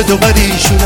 بدو بريشو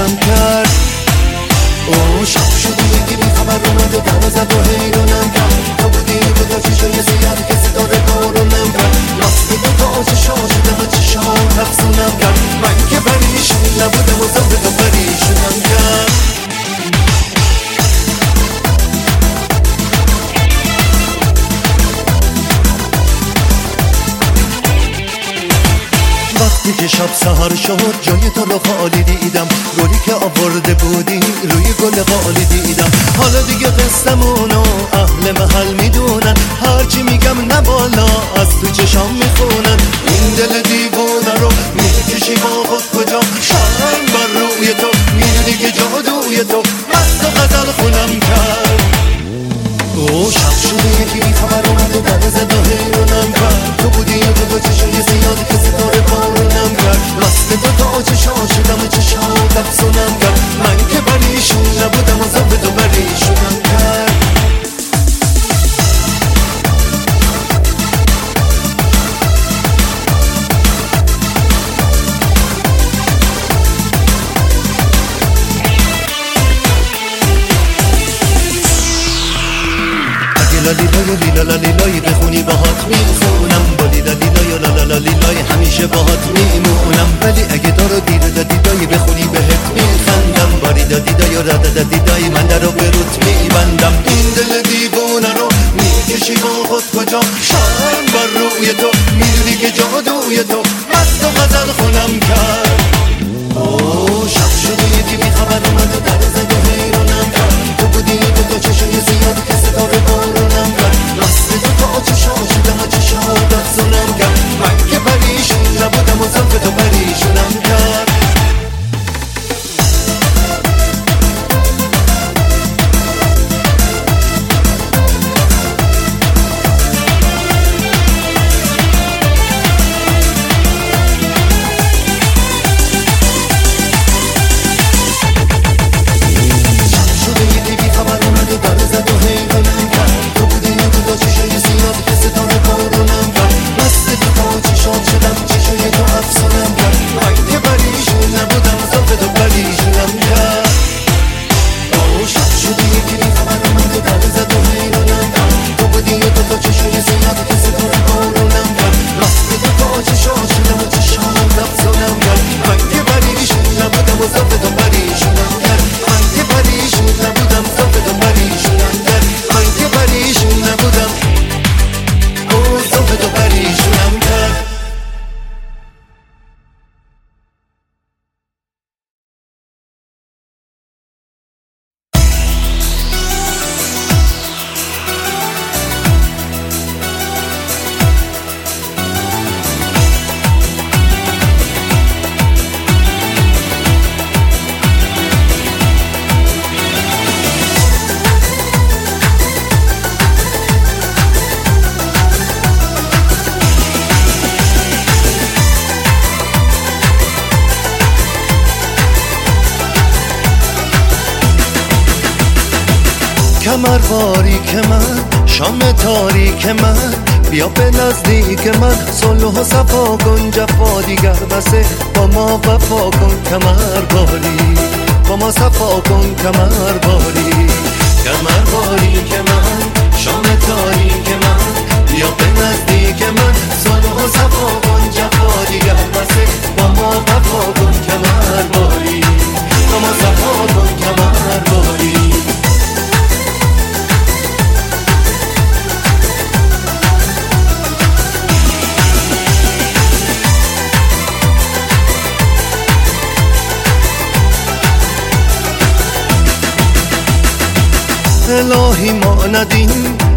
الهی ما ندین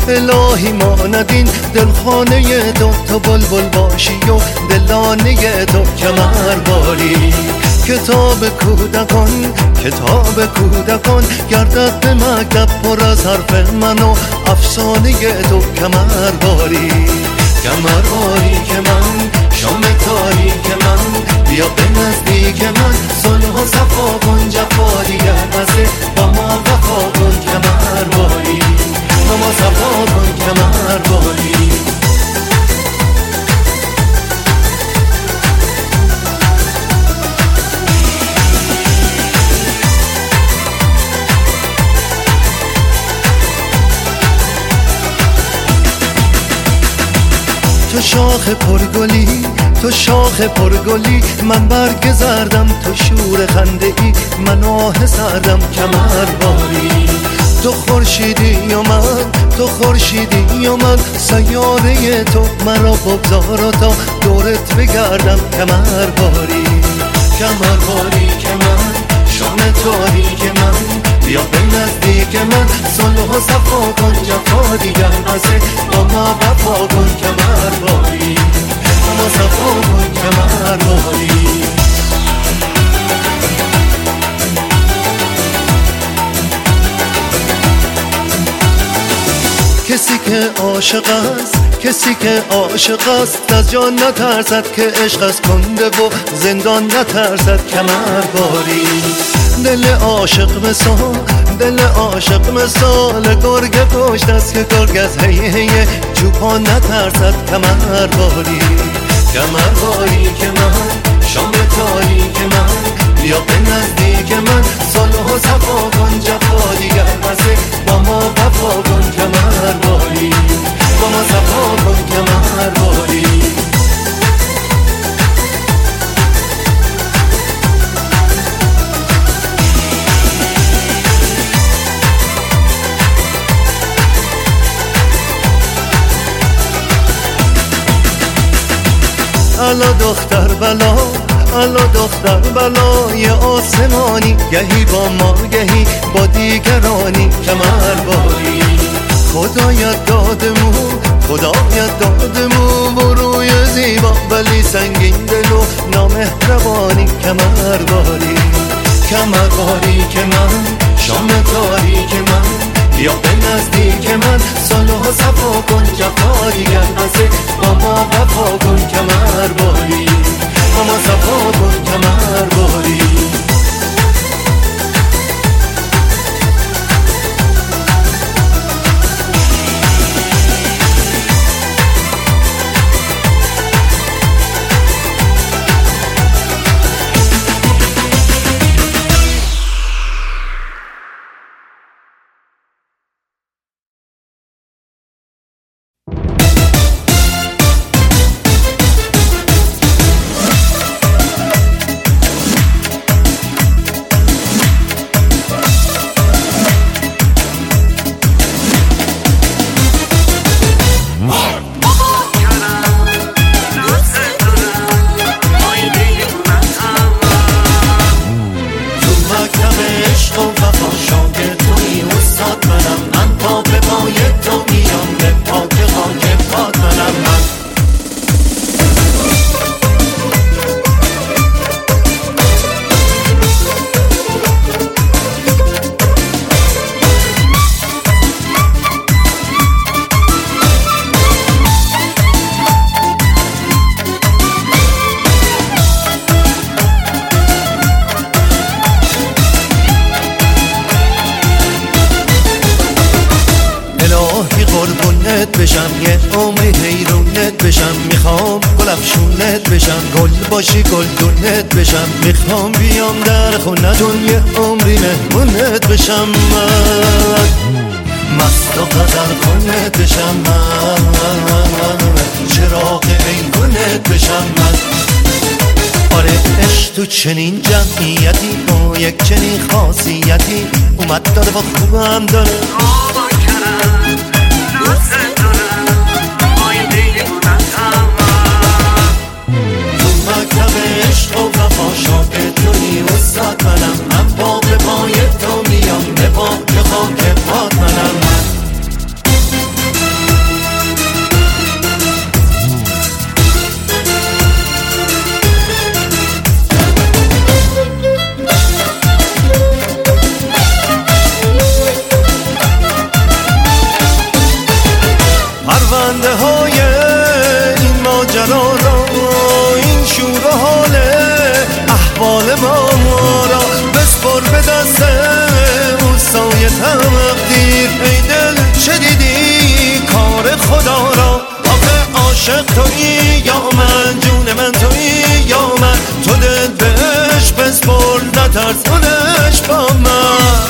الهی ما ندین. دلخانه تو تا بلبل باشی و دلانه دو کمر باری. کتاب کودکان کتاب کودکان. گردت به مکتب پر از حرف من و افسانه دو کمر باری. کمر باری که من شام تاریک من. بیا به نزدیک من صلح و صفا کن جفا دیگر بسه با ما وفا کن کمر باری با ما صفا کن کمر باری تو شاخ پرگلی تو شاخ پرگلی من برگ زردم. تو شور خنده ای من آه سردم. کمر باری. تو خورشیدی یا من؟ تو خورشیدی یا من؟ سیاره تو مرا بگذار تا دورت بگردم. کمر باری. کمر باری که من شام تاریک من. بیا به نزدیک من. صلح و صفا کن جفا دیگر نزه با ما وفا کن کمر باری. با ما صفا باری کسی که عاشق است کسی که عاشق است از جان نترسد که عشق از کنده و زندان نترسد کمر باری. دل عاشق مثال دل عاشق مثال گرگ پشت است که گرگ از هی هی جوپان نترسد کمر باری. کمر باری که من شام تاریک من بیا به نزدیک من صلح و صفا کن جفا دیگر مزه با ما وفا کن کمر باری با ما صفا کن کمر باری. الا دختر بلا. الا دختر بلای آسمانی. گهی با ما گهی با دیگرانی. کمر باری. خدایت دادمو خدایت دادمو. و روی زیبا ولی سنگین دل و نامهربانی. کمر باری. کمر باری که من شام تاریک من. بیا به نزدیک من صلح و صفا کن دیگر نزه. با ما وفا کن کمر باری با ما صفا کن کمر باری اومد داره با خوبم داره. تو مکتب عشق و وفا شاگرد توی استاد منم که تقدیر ای دل چه دیدی؟ کار خدا را. آخه عاشق توی یا من؟ جون من تویی یا من؟ تو دل بهش بسپر نترسونش با من.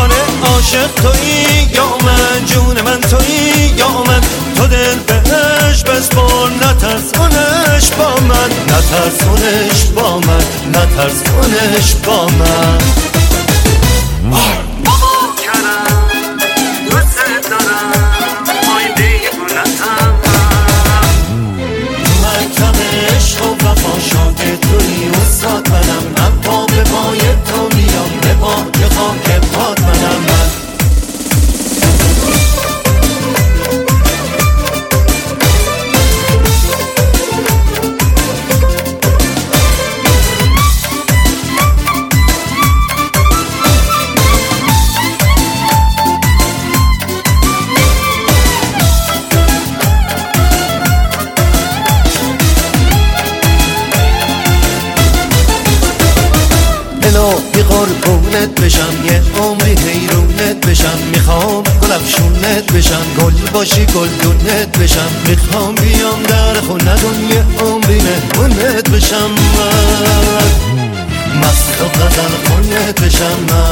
آره، عاشق توی یا من؟ جون من تویی یا من؟ تو دل بهش بسپن نترسونش با من. نترسونش با من. نترسونش با من. گلدونت بشم. می‌خوام بیام در خونه. دنیا عمری مهمونت بشم. من. مست و غزل خونت بشم. من.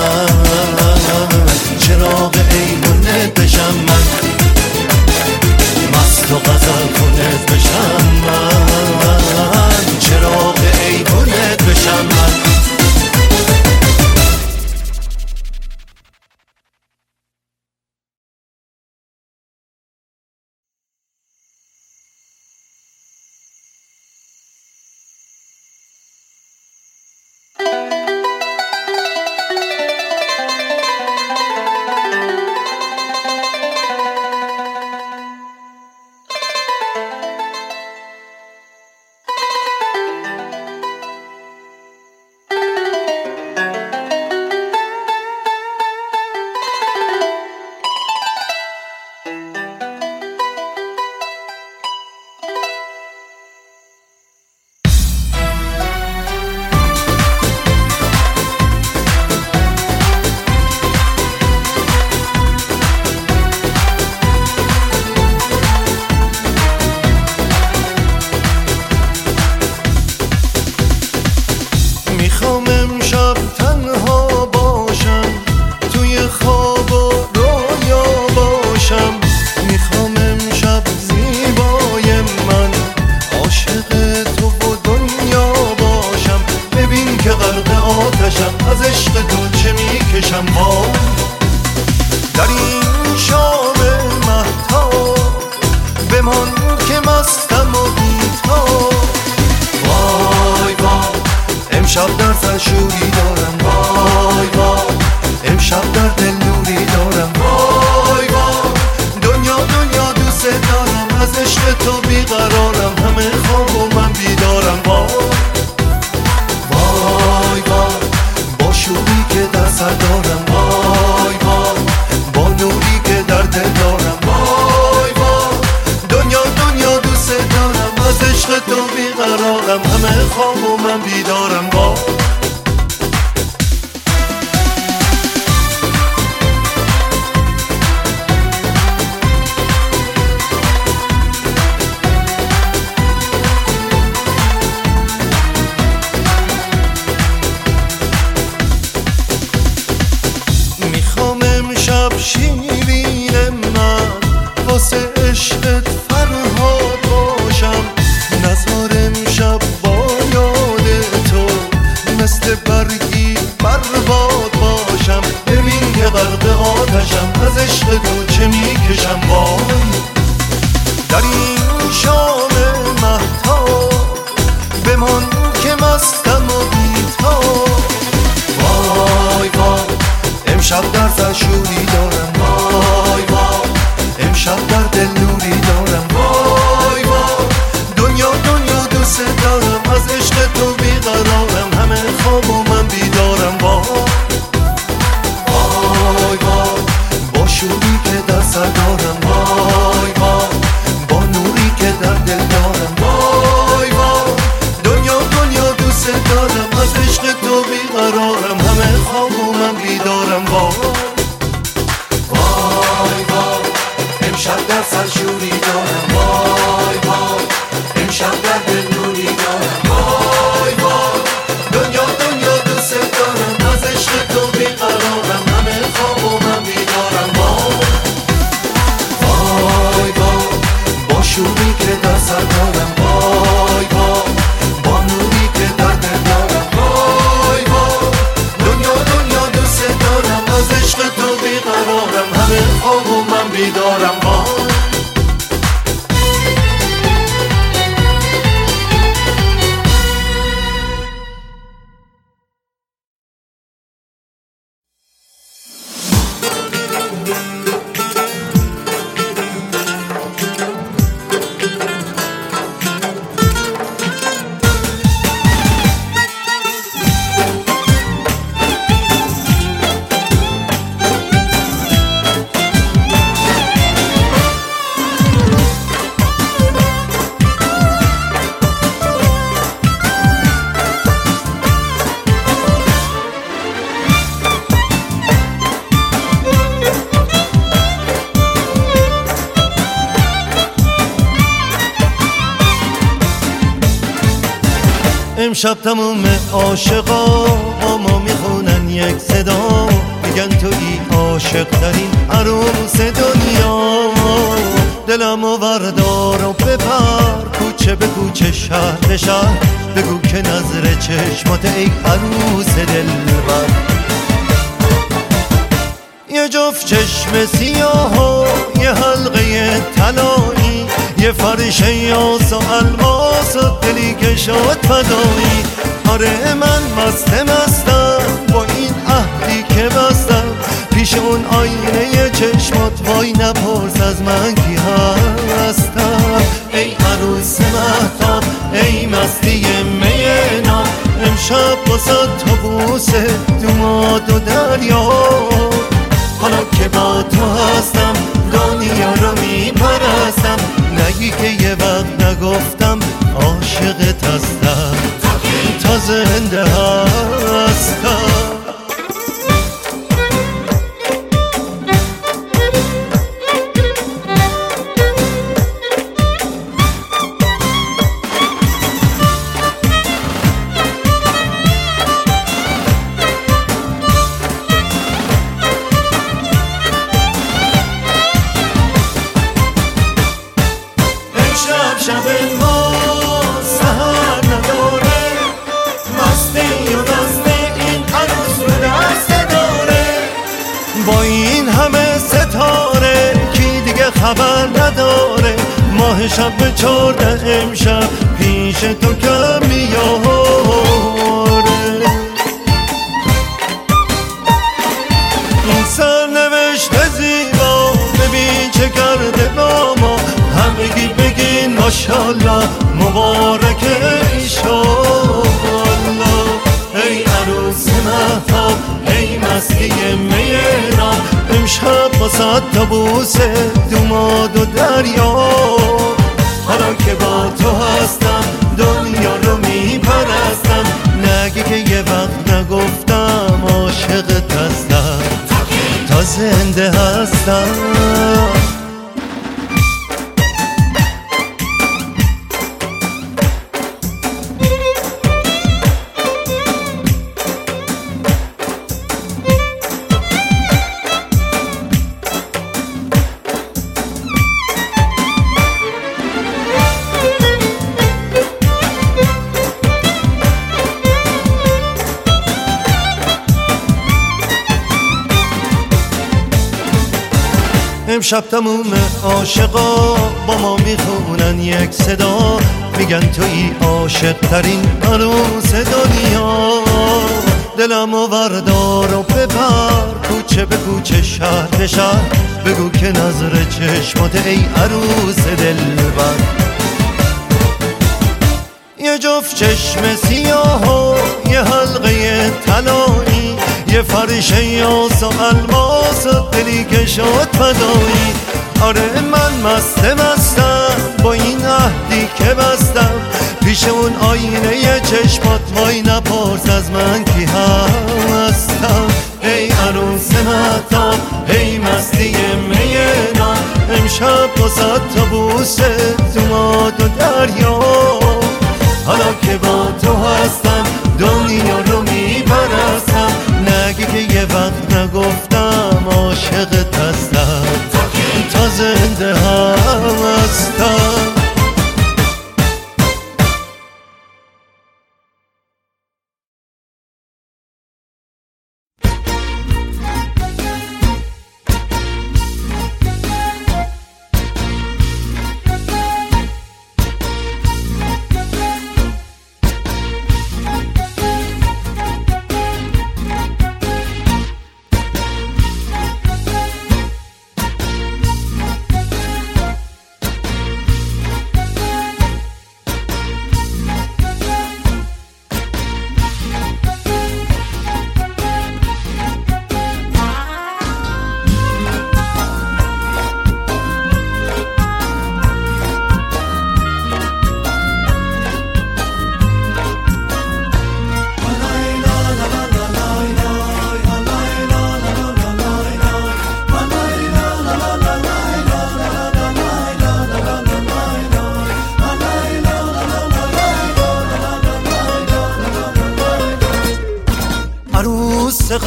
واسه عشقت امشب تموم عاشقا امشب تموم عاشقا با ما می‌خونن یک صدا. میگن توی عاشق ترین عروس دنیا. دلم و وردار و ببر کوچه به کوچه شهر به شهر. بگو که نظر چشمات ای عروس دلبر یه جفت چشم سیاه و یه حلقه طلایی. یه فرش یاس و الماس و دلی که شد فدایی. آره من مست مستم با این عهدی که بستم. پیش اون آینه چشمات وای نپرس از من کی هستم. ای عروس مهتاب ای مستی مینا امشب با صد تا بوسه دوماد و دریا. حالا که با تو هستم دنیا رو که یه وقت نگفتم عاشقت هستم. تا زنده هستم.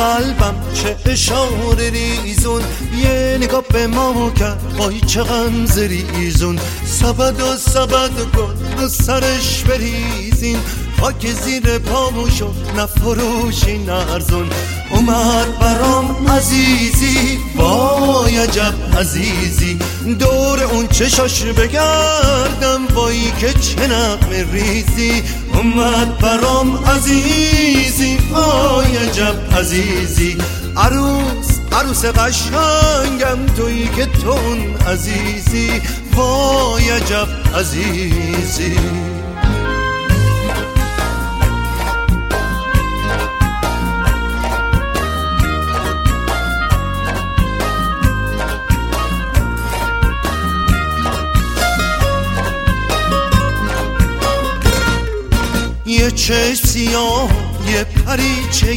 قلبم چه اشاره ریزون. یه نگاه به ما کرد وای چه غم زریزون سبد و سبد گل رو سرش بریزین. خاک زیر پامو شد نفروشی نرزون اومد برام عزیزی وای عجب عزیزی. دور اون چشاش بگردم وای که چه نقم ریزی. اومد برام عزیزی وای عجب عزیزی. عروس عروس قشنگم تویی که تون عزیزی. وای عجب عزیزی. چشم سیاه یه پریچه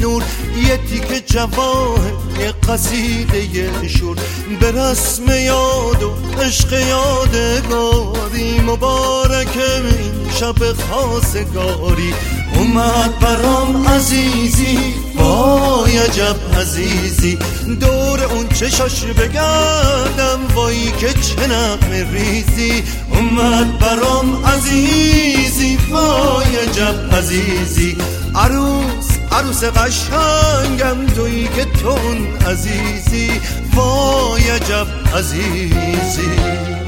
نور یه تیک جواه یه قصیده یه شور. به رسم یاد و عشق یادگاری مبارک این شب خواستگاری اومد برام عزیزی وای عجب عزیزی. دور اون چشاش بگردم وای که چه نقم ریزی. اومد برام عزیزی وای عجب عزیزی. عروس عروس قشنگم تویی که تون عزیزی. وای عجب عزیزی.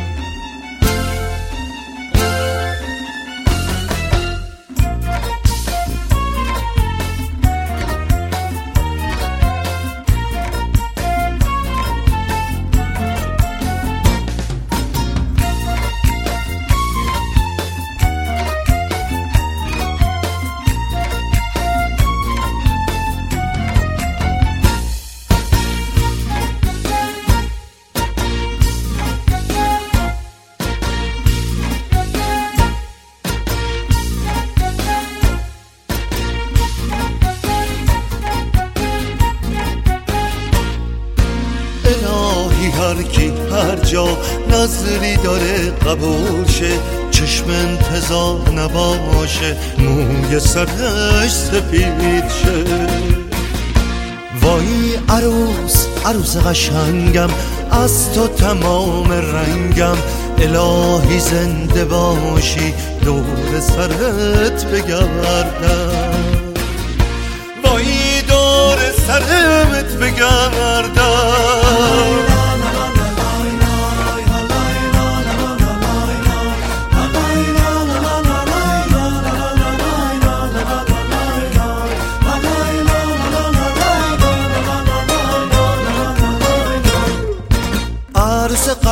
موی سرش سپید شه. وای عروس عروس قشنگم از تو تمام رنگم. الهی زنده باشی دور سرت بگردم. وای دور سرت بگردم.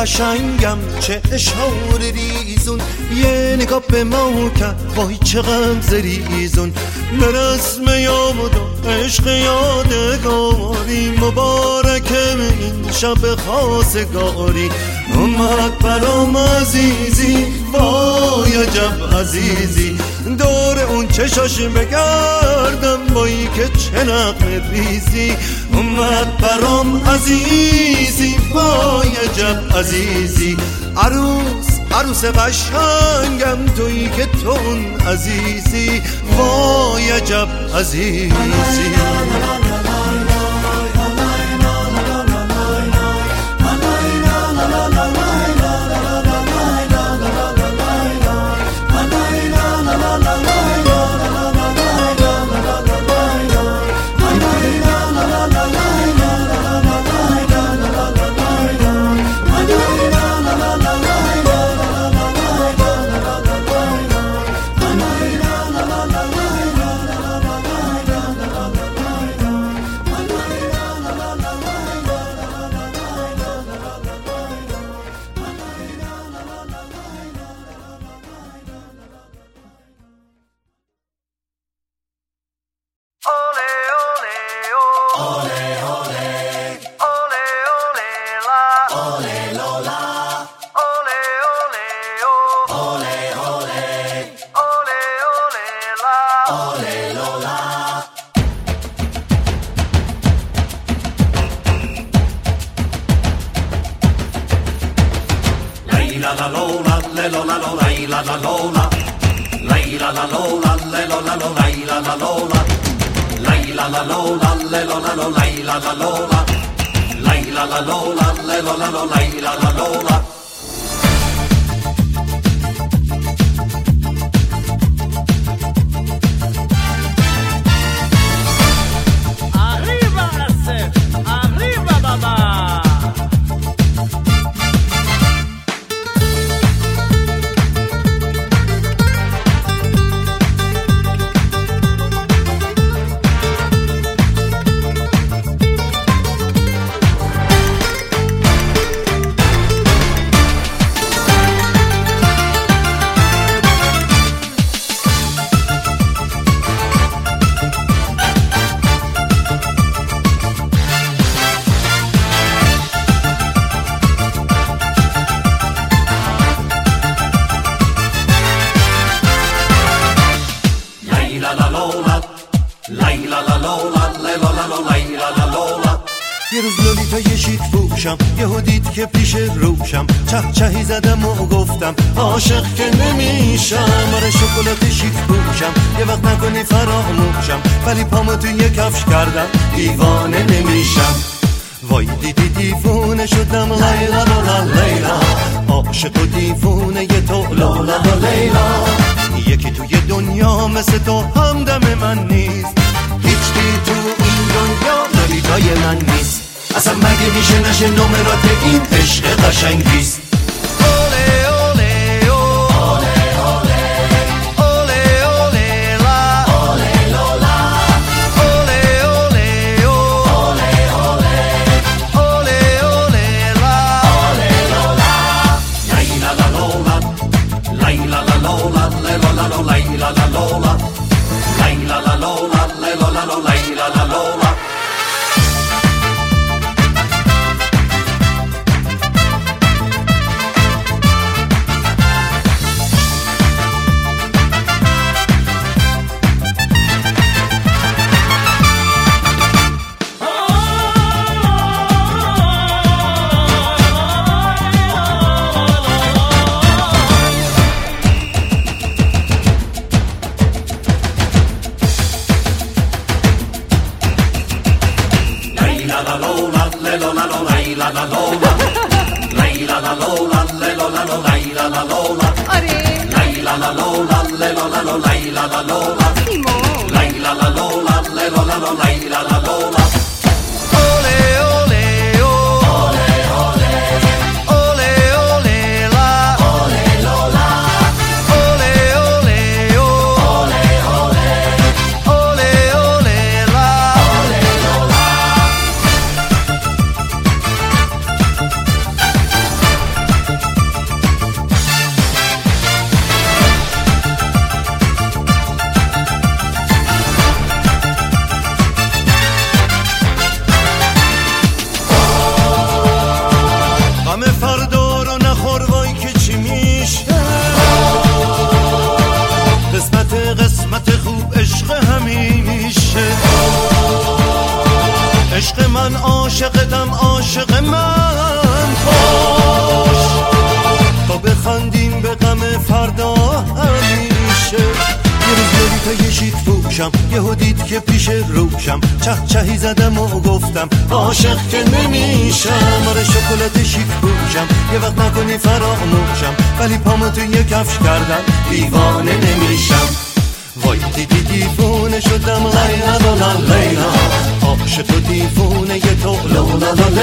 قشنگم چه اشاره ریزون. یه نگاه به ما کرد وای چه غم زریزون به رسم یاد و عشق یادگاری مبارک این شب خواستگاری. اومد برام عزیزی وای عجب عزیزی. دور اون چشاش بگردم وای که چه نقم ریزی. اومد برام عزیزی وای عجب عزیزی. عروس عروس قشنگم تویی که تون عزیزی. وای عجب عزیزی. گوشم یهو دید که پیش روشم. چه چهی زدم و گفتم عاشق که نمیشم. آره شکلات شیک بوشم یه وقت نکنی فراموشم. ولی پامو تو یه کفش کردم. دیوانه نمیشم. وای دیدی دیوونه شدم لیلا لا لیلا. عاشق و دیوونه یه تو لا لا لیلا. یکی توی دنیا مثل تو همدم من نیست. هیچ تو این دنیا داری جای من نیست. اصلا مگه میشه نشه نمرات این عشق قشنگیست؟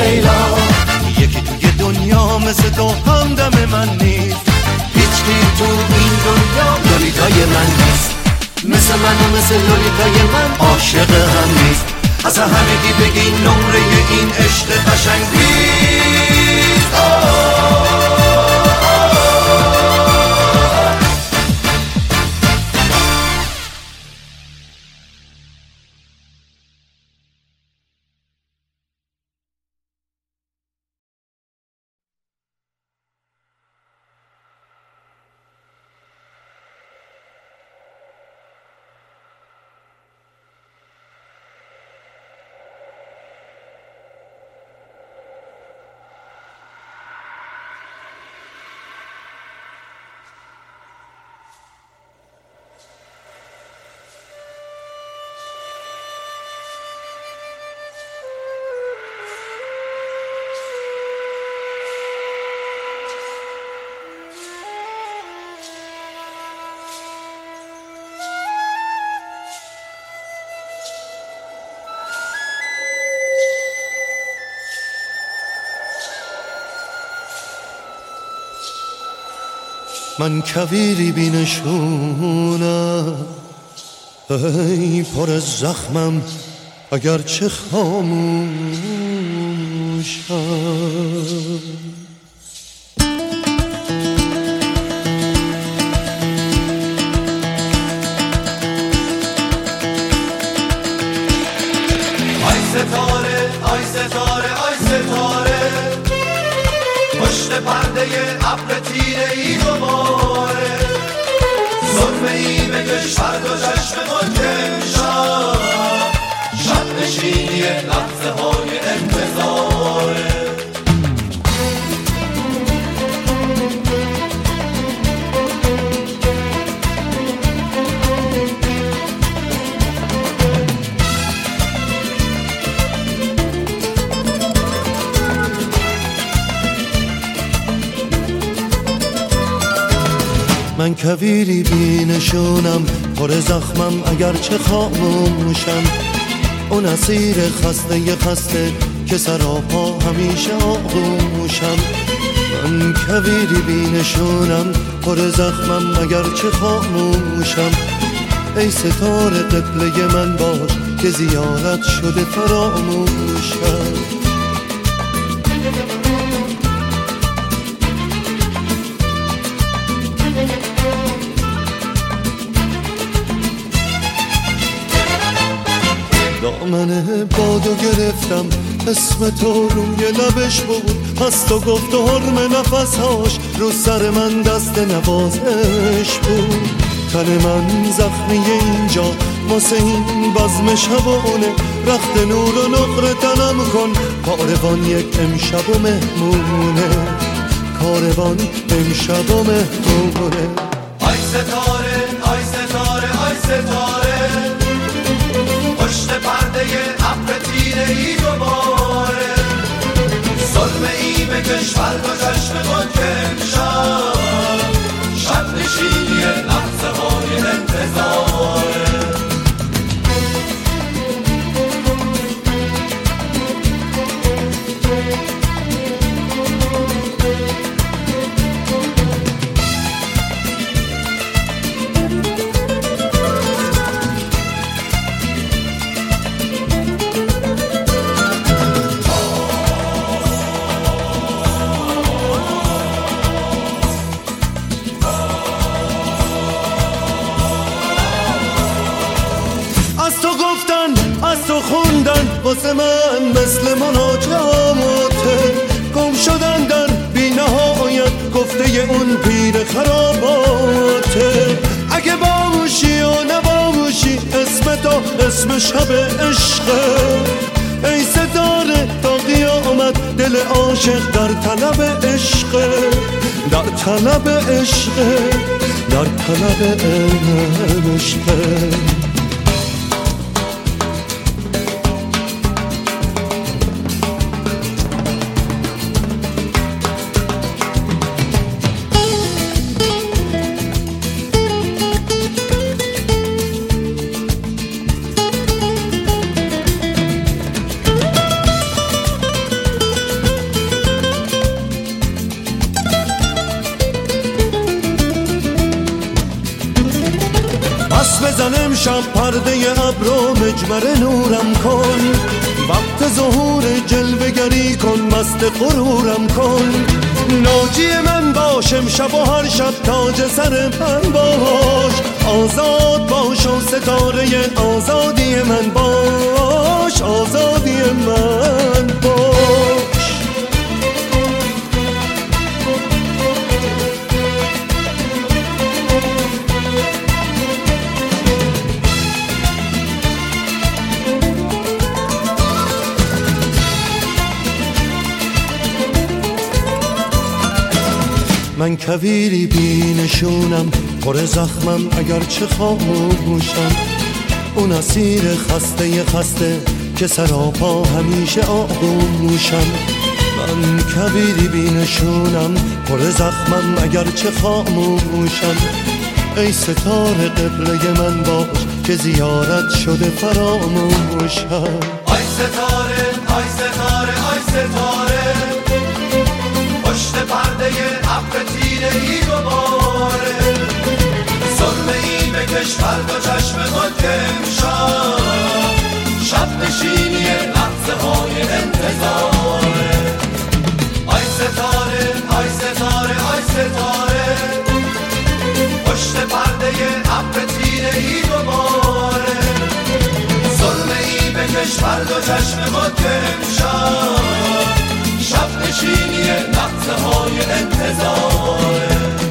لیلا یکی توی دنیا مثل تو همدم من نیست. هیچکی تو این دنیا لولیتای من نیست. مثل من و مثل لولیتای من عاشق هم نیست. از همه بگی نمره این عشق قشنگ نیست. من کویری بینشونم ای پر زخمم اگرچه خاموشم آی ستاره آی ستاره آی ستاره. پرده ابر تیره ای دوباره سرمه ای بکش فرد و چشم شب شب نشینی لحظه های انتظاره کویری بینشونم پر زخمم اگرچه خاموشم اون اسیر خسته خسته که سراپا همیشه آغوشم. من کویری بینشونم پر زخمم اگرچه خاموشم. ای ستاره قبله من باش که زیارت شده فراموشم. بادو گرفتم اسم تو روی لبش بود. پس تو گفت و حرم نفسهاش رو سر من دست نوازش بود. تن من زخمی اینجا واسه این بزم شبانه. رخت نور و نقر تنم کن کاروان یک امشب و مهمونه. کاروان امشب و مهمونه. آی ستاره آی ستاره آی ستاره. پشت پرده تیره ای دوباره. ظلمه ای بکش فرد و چشم ملک امشب شب نشینی واسه من مثل مناجاته گم شدن در بی نهایت گفته اون پیر خراباته. اگه باموشی و نباموشی اسم تو اسم شب عشقه. ای ستاره تا قیامت دل عاشق در طلب عشقه. در طلب عشقه در طلب عشقه. شب پرده ابرو مجمر نورم کن. وقت ظهور جلوگری کن مست غرورم کن. ناجی من باش امشب و هر شب تاج سر من باش. آزاد باش و ستاره آزادی من باش. آزادی من باش. کویری بینشونم پر زخمم اگرچه خاموشم اون اسیر خسته خسته که سراپا همیشه آغوشم من کویری بینشونم پر زخمم اگرچه خاموشم ای ستاره قبله من باش که زیارت شده فراموشم آی ستاره آی ستاره آی ستاره پشت پرده ابر تیره ای دوباره کشور دو چشم خود که امشب. شب نشینی لحظه های انتظاره آی ستاره آی ستاره آی ستاره. پشت پرده ابر تیره ای دوباره ظلمه ای به کشور دو چشم خود امشب. شب نشینی لحظه های انتظاره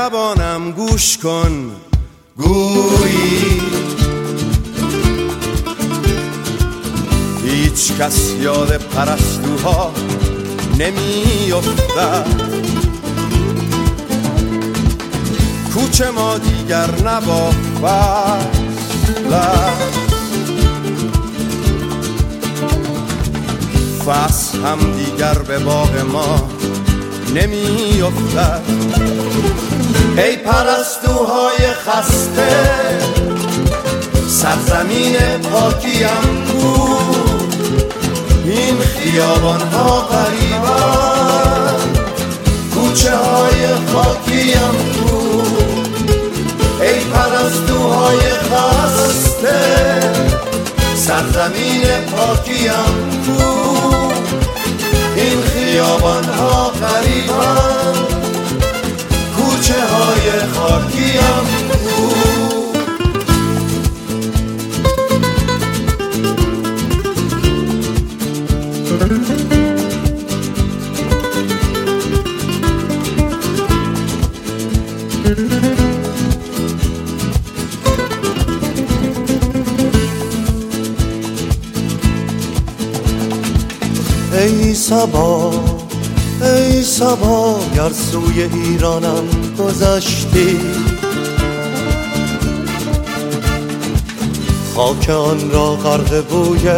مهربانم گوش کن گویی هیچ کس یاد پرستوها نمیافتد کوچه ما دیگر نبا فصل. فصل هم دیگر به باغ ما نمیافتد. ای پرستوهای خسته سرزمین پاکیم بود. این خیابان ها قریبان کوچه های خاکیم بود. ای پرستوهای خسته سرزمین پاکیم این خیابان ها قریبان کوچه های خاکیم بود سبا ای سبا گر سوی ایرانم گذشتی. خاک آن را غرق بوی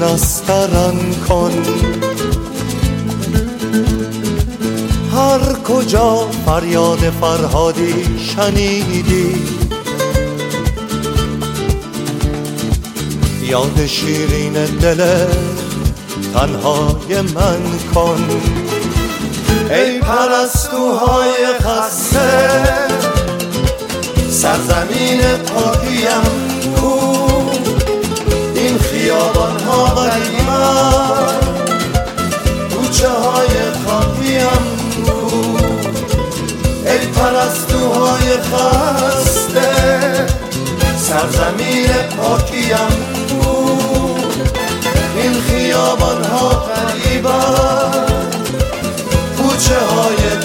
نسترن کن. هر کجا فریاد فرهادی شنیدی. یاد شیرین دل تنهای من کن. ای پرستوهای خسته سرزمین پاکیم کو. این خیابان ها قریبان کوچه های خاکیم کو. ای پرستو های خسته سرزمین پاکیم خیابان ها قریبن کوچه های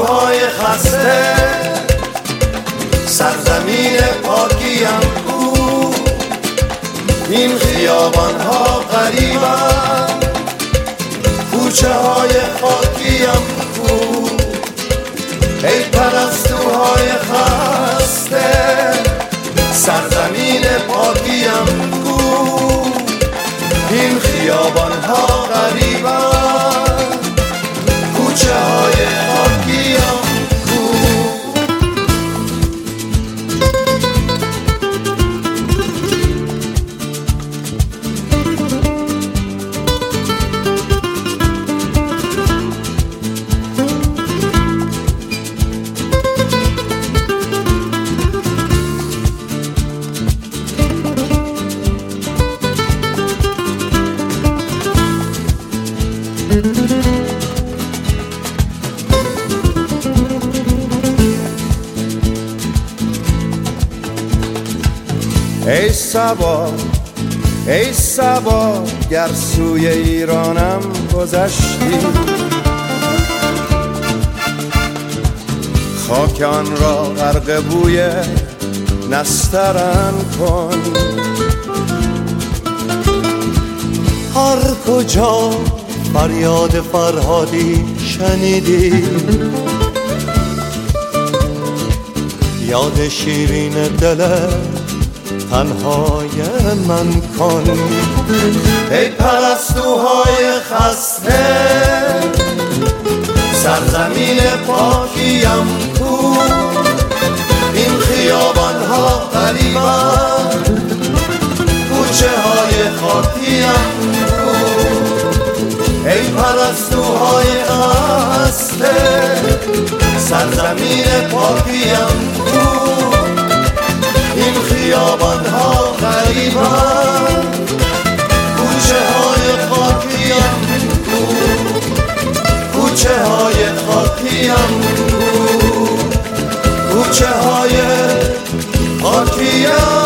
پرستوهای خسته سرزمین پاکیم کو. این خیابان ها قریبن کوچه های خاکیم کو. ای پرستوهای خسته سرزمین پاکیم کو. این خیابان ها سبا ای سبا گر سوی ایرانم گذشتی. خاک آن را غرق بوی نسترن کن. هر کجا فریاد فرهادی شنیدی. یاد شیرین دلت تنهای من کن. ای پرستوهای خسته سرزمین پاکیم کو. این خیابان ها قریبن کوچه های خاکیم کو. ای پرستوهای خسته سرزمین پاکیم کو. خیابان ها غریبن کوچه های خاکیم کو کوچه های خاکیم کو کوچه های خاکیم کو